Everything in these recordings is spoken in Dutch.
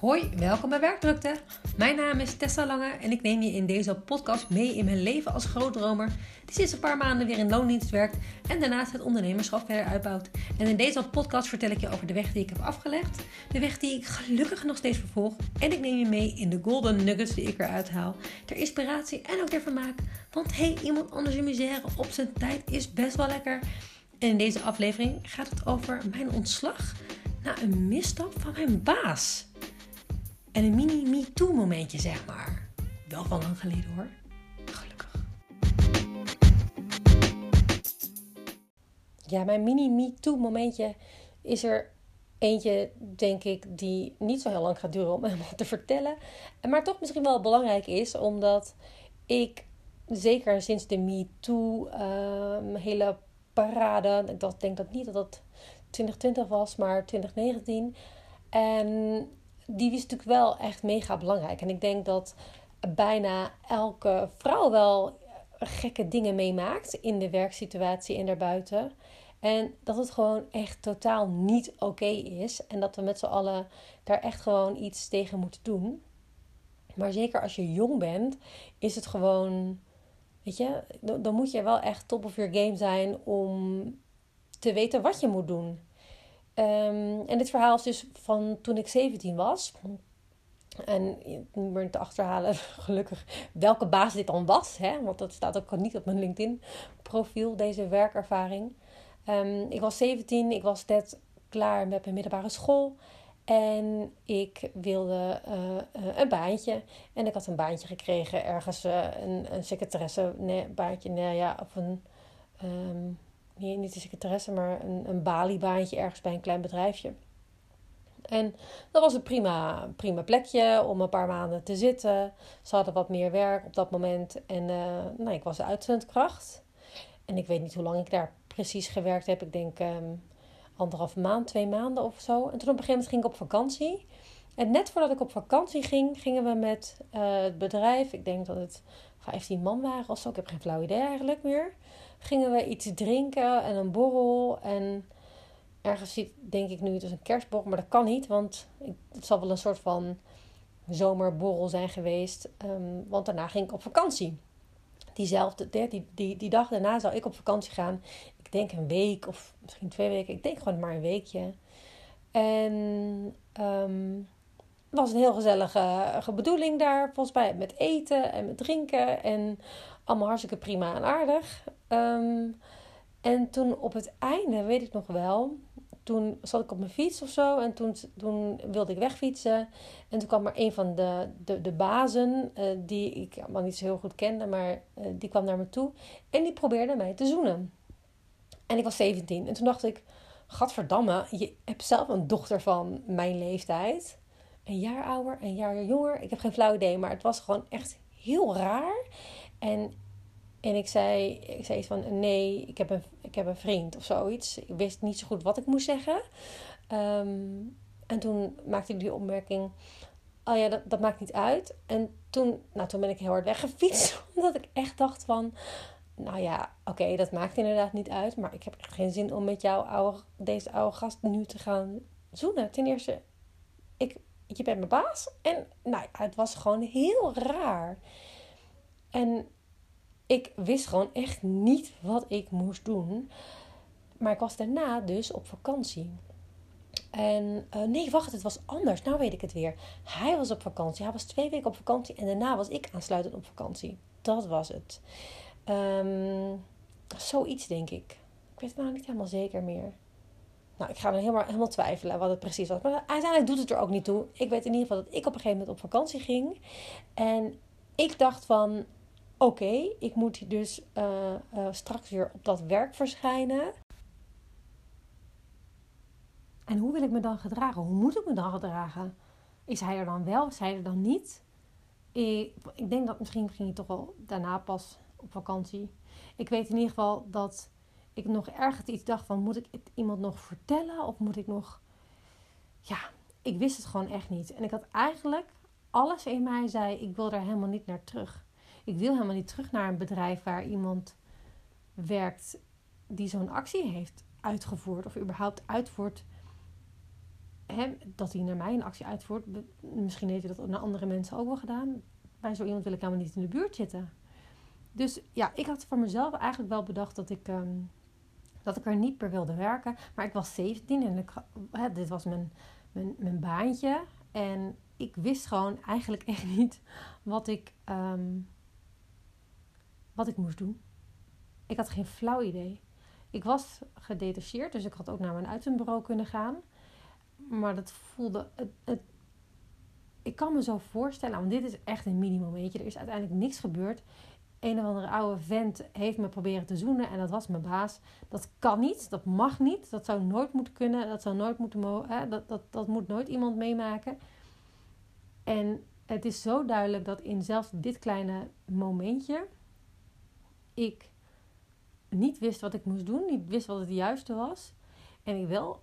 Hoi, welkom bij Werkdrukte. Mijn naam is Tessa Lange en ik neem je in deze podcast mee in mijn leven als grootdromer die sinds een paar maanden weer in loondienst werkt en daarnaast het ondernemerschap verder uitbouwt. En in deze podcast vertel ik je over de weg die ik heb afgelegd, de weg die ik gelukkig nog steeds vervolg en ik neem je mee in de golden nuggets die ik eruit haal, ter inspiratie en ook ter vermaak. Want hey, iemand anders in misère op zijn tijd is best wel lekker. En in deze aflevering gaat het over mijn ontslag na een misstap van mijn baas. En een mini me-too momentje, zeg maar. Wel van lang geleden hoor. Gelukkig. Ja, mijn mini me-too momentje is er eentje, denk ik, die niet zo heel lang gaat duren om helemaal te vertellen. Maar toch misschien wel belangrijk is, omdat ik zeker sinds de MeToo um, hele parade, ik denk dat niet dat het 2020 was, maar 2019. En die is natuurlijk wel echt mega belangrijk. En ik denk dat bijna elke vrouw wel gekke dingen meemaakt in de werksituatie en daarbuiten. En dat het gewoon echt totaal niet oké is. En dat we met z'n allen daar echt gewoon iets tegen moeten doen. Maar zeker als je jong bent, is het gewoon. Weet je, dan moet je wel echt top of your game zijn om te weten wat je moet doen. Um, en dit verhaal is dus van toen ik 17 was. En er te achterhalen, gelukkig, welke baas dit dan was. Hè? Want dat staat ook niet op mijn LinkedIn-profiel, deze werkervaring. Um, ik was 17, ik was net klaar met mijn middelbare school. En ik wilde uh, een baantje. En ik had een baantje gekregen ergens, uh, een, een secretaresse baantje. Nee, ja, of een... Um, niet, niet een secretaresse, maar een, een baliebaantje ergens bij een klein bedrijfje. En dat was een prima, prima plekje om een paar maanden te zitten. Ze hadden wat meer werk op dat moment. En uh, nou, ik was uitzendkracht. En ik weet niet hoe lang ik daar precies gewerkt heb. Ik denk um, anderhalf maand, twee maanden of zo. En toen op een gegeven moment ging ik op vakantie. En net voordat ik op vakantie ging, gingen we met uh, het bedrijf. Ik denk dat het 15 man waren of zo. Ik heb geen flauw idee eigenlijk meer gingen we iets drinken en een borrel. En ergens ziet, denk ik nu, het is een kerstborrel, maar dat kan niet, want het zal wel een soort van zomerborrel zijn geweest. Um, want daarna ging ik op vakantie. Diezelfde, die, die, die dag daarna zou ik op vakantie gaan. Ik denk een week of misschien twee weken. Ik denk gewoon maar een weekje. En um, het was een heel gezellige bedoeling daar, volgens mij, met eten en met drinken. En allemaal hartstikke prima en aardig. Um, en toen op het einde, weet ik nog wel, toen zat ik op mijn fiets of zo. En toen, toen wilde ik wegfietsen. En toen kwam er een van de, de, de bazen, uh, die ik allemaal niet zo heel goed kende, maar uh, die kwam naar me toe. En die probeerde mij te zoenen. En ik was 17. En toen dacht ik, gadverdamme, je hebt zelf een dochter van mijn leeftijd. Een jaar ouder, een jaar jonger. Ik heb geen flauw idee, maar het was gewoon echt heel raar. En, en ik zei, ik zei iets van: nee, ik heb, een, ik heb een vriend of zoiets. Ik wist niet zo goed wat ik moest zeggen. Um, en toen maakte ik die opmerking: oh ja, dat, dat maakt niet uit. En toen, nou, toen ben ik heel hard weggefietst, omdat ik echt dacht van. Nou ja, oké, dat maakt inderdaad niet uit. Maar ik heb geen zin om met jou, oude, deze oude gast, nu te gaan zoenen. Ten eerste, ik, je bent mijn baas. En nou ja, het was gewoon heel raar. En ik wist gewoon echt niet wat ik moest doen. Maar ik was daarna dus op vakantie. En uh, nee, wacht, het was anders. Nou weet ik het weer. Hij was op vakantie. Hij was twee weken op vakantie. En daarna was ik aansluitend op vakantie. Dat was het. Um, zoiets denk ik. Ik weet het nou niet helemaal zeker meer. Nou, ik ga dan helemaal, helemaal twijfelen wat het precies was. Maar uiteindelijk doet het er ook niet toe. Ik weet in ieder geval dat ik op een gegeven moment op vakantie ging. En ik dacht van, oké, ik moet dus uh, uh, straks weer op dat werk verschijnen. En hoe wil ik me dan gedragen? Hoe moet ik me dan gedragen? Is hij er dan wel? Is hij er dan niet? Ik, ik denk dat misschien ging hij toch wel daarna pas op vakantie. Ik weet in ieder geval dat ik nog ergens iets dacht van... moet ik het iemand nog vertellen? Of moet ik nog... Ja, ik wist het gewoon echt niet. En ik had eigenlijk... Alles in mij zei, ik wil daar helemaal niet naar terug. Ik wil helemaal niet terug naar een bedrijf waar iemand werkt die zo'n actie heeft uitgevoerd of überhaupt uitvoert hè, dat hij naar mij een actie uitvoert. Misschien heeft hij dat naar andere mensen ook wel gedaan. Bij zo iemand wil ik helemaal niet in de buurt zitten. Dus ja, ik had voor mezelf eigenlijk wel bedacht dat ik, ehm, dat ik er niet meer wilde werken. Maar ik was 17 en dit was mijn, mijn, mijn baantje. En ik wist gewoon eigenlijk echt niet wat ik, ehm, wat ik moest doen. Ik had geen flauw idee. Ik was gedetacheerd, dus ik had ook naar mijn uitzendbureau kunnen gaan. Maar dat voelde. Het, het, ik kan me zo voorstellen, want dit is echt een mini-momentje. Er is uiteindelijk niks gebeurd. Een of andere oude vent heeft me proberen te zoenen en dat was mijn baas. Dat kan niet, dat mag niet, dat zou nooit moeten kunnen, dat zou nooit moeten mogen, dat, dat, dat moet nooit iemand meemaken. En het is zo duidelijk dat in zelfs dit kleine momentje ik niet wist wat ik moest doen, niet wist wat het juiste was. En ik wel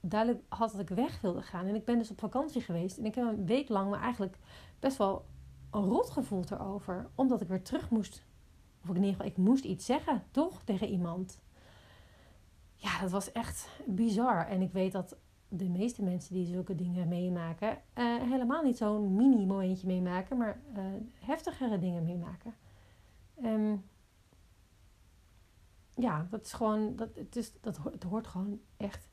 duidelijk had dat ik weg wilde gaan. En ik ben dus op vakantie geweest. En ik heb een week lang me eigenlijk best wel rot gevoeld erover. Omdat ik weer terug moest. Of ik in ieder geval, ik moest iets zeggen, toch? Tegen iemand. Ja, dat was echt bizar. En ik weet dat de meeste mensen die zulke dingen meemaken, uh, helemaal niet zo'n mini-momentje meemaken, maar uh, heftigere dingen meemaken. Um, ja, dat is gewoon, dat, het, is, dat, het hoort gewoon echt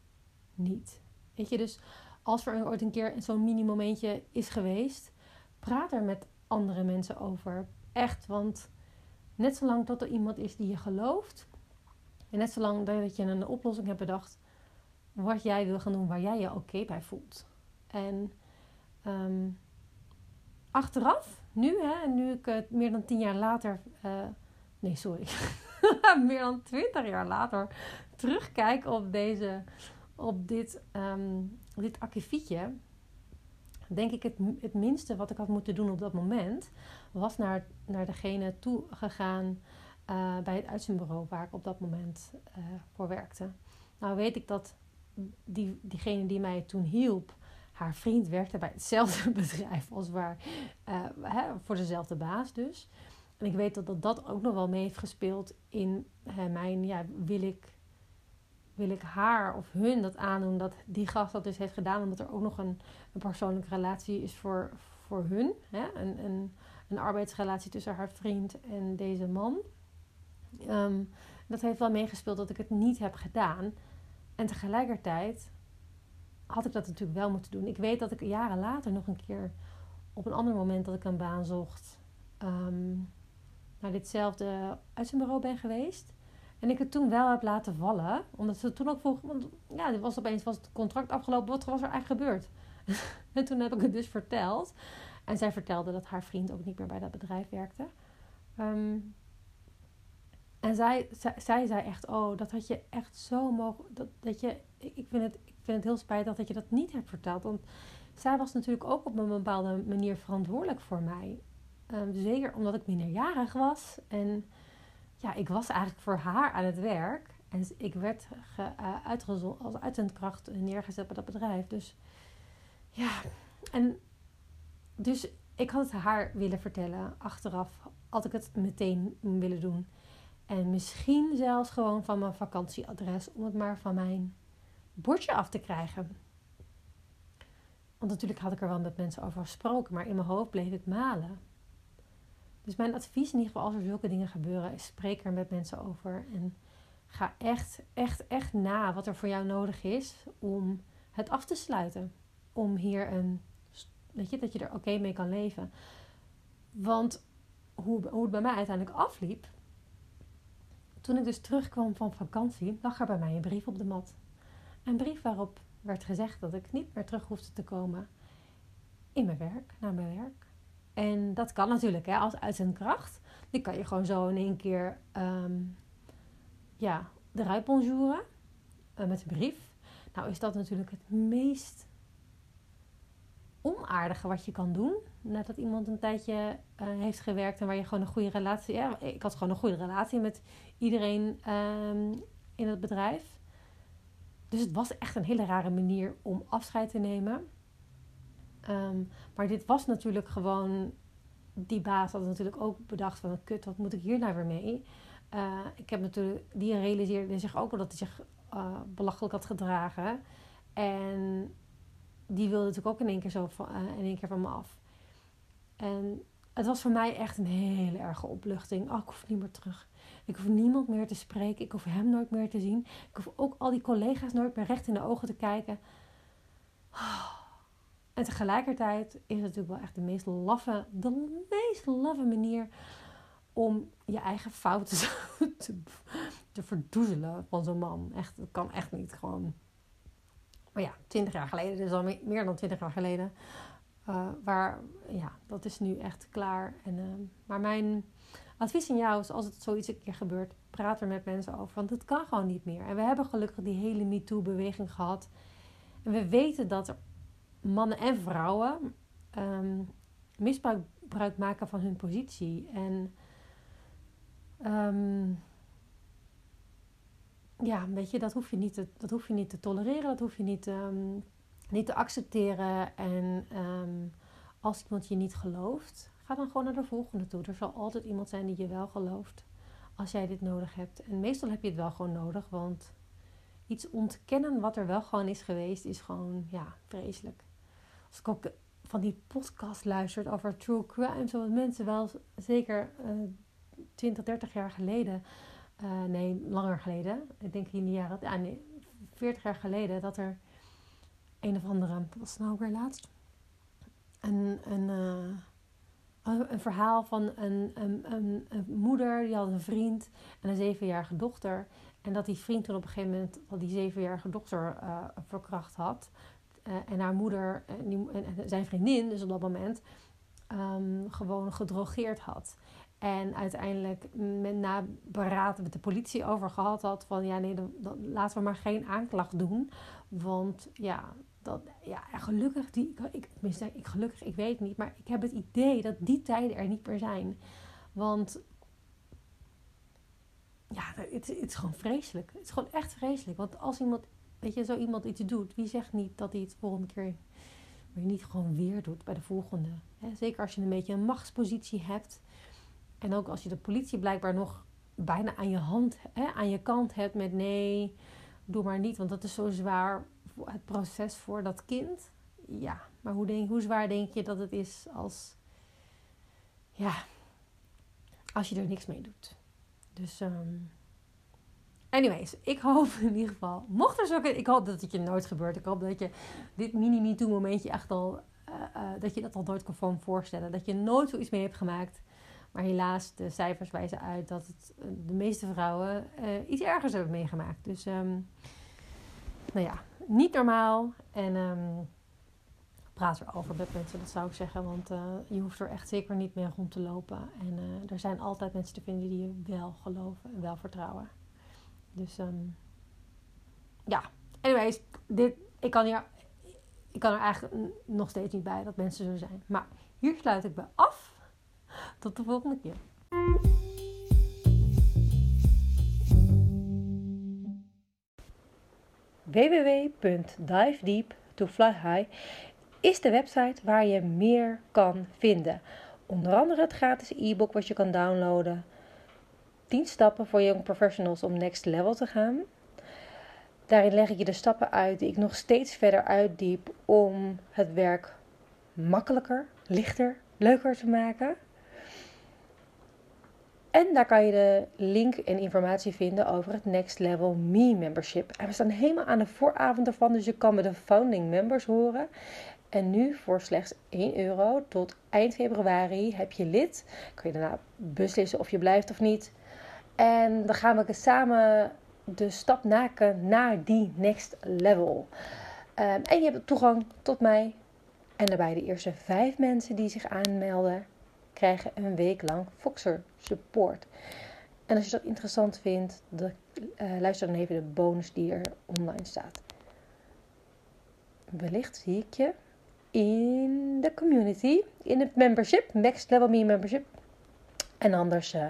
niet. Weet je, dus als er ooit een keer zo'n mini-momentje is geweest, praat er met andere mensen over. Echt, want net zolang tot er iemand is die je gelooft, en net zolang dat je een oplossing hebt bedacht, wat jij wil gaan doen, waar jij je oké bij voelt. En um, achteraf, nu, hè, nu ik het meer dan tien jaar later, uh, nee, sorry, meer dan twintig jaar later terugkijk op deze, op dit, um, dit akkefietje, denk ik het, het minste wat ik had moeten doen op dat moment, was naar, naar degene toe gegaan uh, bij het uitzendbureau waar ik op dat moment uh, voor werkte. Nou weet ik dat die, diegene die mij toen hielp, haar vriend werkte bij hetzelfde bedrijf als waar, uh, hè, voor dezelfde baas dus. En ik weet dat, dat ook nog wel mee heeft gespeeld in hè, mijn, ja, wil ik, wil ik haar of hun dat aandoen dat die gast dat dus heeft gedaan, omdat er ook nog een, een persoonlijke relatie is voor, voor hun. Hè? Een, een, een arbeidsrelatie tussen haar vriend en deze man. Um, dat heeft wel meegespeeld dat ik het niet heb gedaan. En tegelijkertijd had ik dat natuurlijk wel moeten doen. Ik weet dat ik jaren later nog een keer op een ander moment dat ik een baan zocht, um, naar ditzelfde uitzendbureau ben geweest. En ik het toen wel heb laten vallen. Omdat ze toen ook vroeg. Want ja, dit was opeens was het contract afgelopen. Wat was er eigenlijk gebeurd? en toen heb ik het dus verteld. En zij vertelde dat haar vriend ook niet meer bij dat bedrijf werkte. Um, en zij, zij, zij, zei echt, oh, dat had je echt zo mogen. Dat, dat je, ik, vind het, ik vind het heel spijtig dat je dat niet hebt verteld. Want zij was natuurlijk ook op een bepaalde manier verantwoordelijk voor mij. Um, zeker omdat ik minderjarig was. En ja, ik was eigenlijk voor haar aan het werk. En ik werd ge, uh, uitgezonden als uitzendkracht neergezet bij dat bedrijf. Dus ja, en dus ik had het haar willen vertellen. Achteraf had ik het meteen willen doen. En misschien zelfs gewoon van mijn vakantieadres om het maar van mijn bordje af te krijgen. Want natuurlijk had ik er wel met mensen over gesproken, maar in mijn hoofd bleef het malen. Dus mijn advies in ieder geval als er zulke dingen gebeuren, is spreek er met mensen over. En ga echt, echt, echt na wat er voor jou nodig is om het af te sluiten. Om hier een, weet je, dat je er oké mee kan leven. Want hoe, hoe het bij mij uiteindelijk afliep, toen ik dus terugkwam van vakantie, lag er bij mij een brief op de mat. Een brief waarop werd gezegd dat ik niet meer terug hoefde te komen in mijn werk, naar mijn werk. En dat kan natuurlijk, hè, als uitzendkracht. Die kan je gewoon zo in één keer um, ja, eruit bonjouren uh, met een brief. Nou is dat natuurlijk het meest onaardige wat je kan doen. Nadat iemand een tijdje uh, heeft gewerkt en waar je gewoon een goede relatie... Ja, ik had gewoon een goede relatie met iedereen um, in het bedrijf. Dus het was echt een hele rare manier om afscheid te nemen. Um, maar dit was natuurlijk gewoon... Die baas had natuurlijk ook bedacht van... Kut, wat moet ik hier nou weer mee? Uh, ik heb natuurlijk... Die realiseerde zich ook wel dat hij zich uh, belachelijk had gedragen. En die wilde natuurlijk ook in één keer zo uh, in één keer van me af. En het was voor mij echt een hele erge opluchting. Oh, ik hoef niet meer terug. Ik hoef niemand meer te spreken. Ik hoef hem nooit meer te zien. Ik hoef ook al die collega's nooit meer recht in de ogen te kijken. En tegelijkertijd is het natuurlijk wel echt de meest laffe, de meest laffe manier om je eigen fouten te, te verdoezelen van zo'n man. Echt, dat kan echt niet gewoon. Maar ja, twintig jaar geleden, dus al meer dan twintig jaar geleden. Uh, waar, ja, dat is nu echt klaar. En, uh, maar mijn advies aan jou is, als het zoiets een keer gebeurt, praat er met mensen over. Want het kan gewoon niet meer. En we hebben gelukkig die hele MeToo-beweging gehad. En we weten dat er mannen en vrouwen um, misbruik maken van hun positie. En um, ja, weet je, dat hoef je niet te, dat hoef je niet te tolereren, dat hoef je niet, um, niet te accepteren. En als iemand je niet gelooft, ga dan gewoon naar de volgende toe. Er zal altijd iemand zijn die je wel gelooft als jij dit nodig hebt. En meestal heb je het wel gewoon nodig, want iets ontkennen wat er wel gewoon is geweest, is gewoon, ja, vreselijk als ik ook van die podcast luistert over true crime, zoals mensen wel zeker uh, 20, 30 jaar geleden, uh, nee, langer geleden, ik denk in de jaren, ah, nee, 40 jaar geleden, dat er een of andere, wat was nou weer laatst? Een, een, uh, een verhaal van een, een, een, een, moeder die had een vriend en een zevenjarige dochter. En dat die vriend toen op een gegeven moment al die zevenjarige dochter uh, verkracht had. Uh, en haar moeder en, die, en, zijn vriendin, dus op dat moment, um, gewoon gedrogeerd had. En uiteindelijk met na beraad met de politie over gehad had van ja, nee, dan, laten we maar geen aanklacht doen. Want ja, dat, ja gelukkig, die, ik, ik, ik, gelukkig, ik weet niet, maar ik heb het idee dat die tijden er niet meer zijn. Want ja, het, het is gewoon vreselijk. Het is gewoon echt vreselijk. Want als iemand weet je, zo iemand iets doet, wie zegt niet dat hij het volgende keer weer niet gewoon weer doet bij de volgende? Zeker als je een beetje een machtspositie hebt. En ook als je de politie blijkbaar nog bijna aan je hand, aan je kant hebt met nee, doe maar niet, want dat is zo zwaar het proces voor dat kind. Ja, maar hoe, denk, hoe zwaar denk je dat het is als, ja, als je er niks mee doet? Dus um, Anyways, ik hoop in ieder geval, mocht er zo, ik hoop dat het je nooit gebeurt. Ik hoop dat je dit mini-me-too momentje echt al, uh, uh, dat je dat al nooit kan voorstellen. Dat je nooit zoiets mee hebt gemaakt. Maar helaas, de cijfers wijzen uit dat het, uh, de meeste vrouwen iets ergers hebben meegemaakt. Dus, um, nou ja, niet normaal. En um, praat erover met mensen, dat zou ik zeggen. Want je hoeft er echt zeker niet meer rond te lopen. En er zijn altijd mensen te vinden die je wel geloven en wel vertrouwen. Dus um, ja, anyways, dit, ik, kan hier, ik kan er eigenlijk nog steeds niet bij dat mensen zo zijn. Maar hier sluit ik me af. Tot de volgende keer. www.divedeep2flyhigh is de website waar je meer kan vinden. Onder andere het gratis e-book wat je kan downloaden 10 stappen voor young professionals om next level te gaan. Daarin leg ik je de stappen uit die ik nog steeds verder uitdiep om het werk makkelijker, lichter, leuker te maken. En daar kan je de link en informatie vinden over het Next Level Me membership. En we staan helemaal aan de vooravond ervan, dus je kan met de founding members horen. En nu voor slechts 1 euro tot eind februari heb je lid. Kun je daarna beslissen of je blijft of niet. En dan gaan we samen de stap maken naar die next level. Um, en je hebt toegang tot mij. En daarbij de eerste vijf mensen die zich aanmelden, krijgen een week lang Foxer support. En als je dat interessant vindt, de, uh, luister dan even de bonus die er online staat. Wellicht zie ik je in de community, in het membership, Next Level Me membership. En anders... Uh,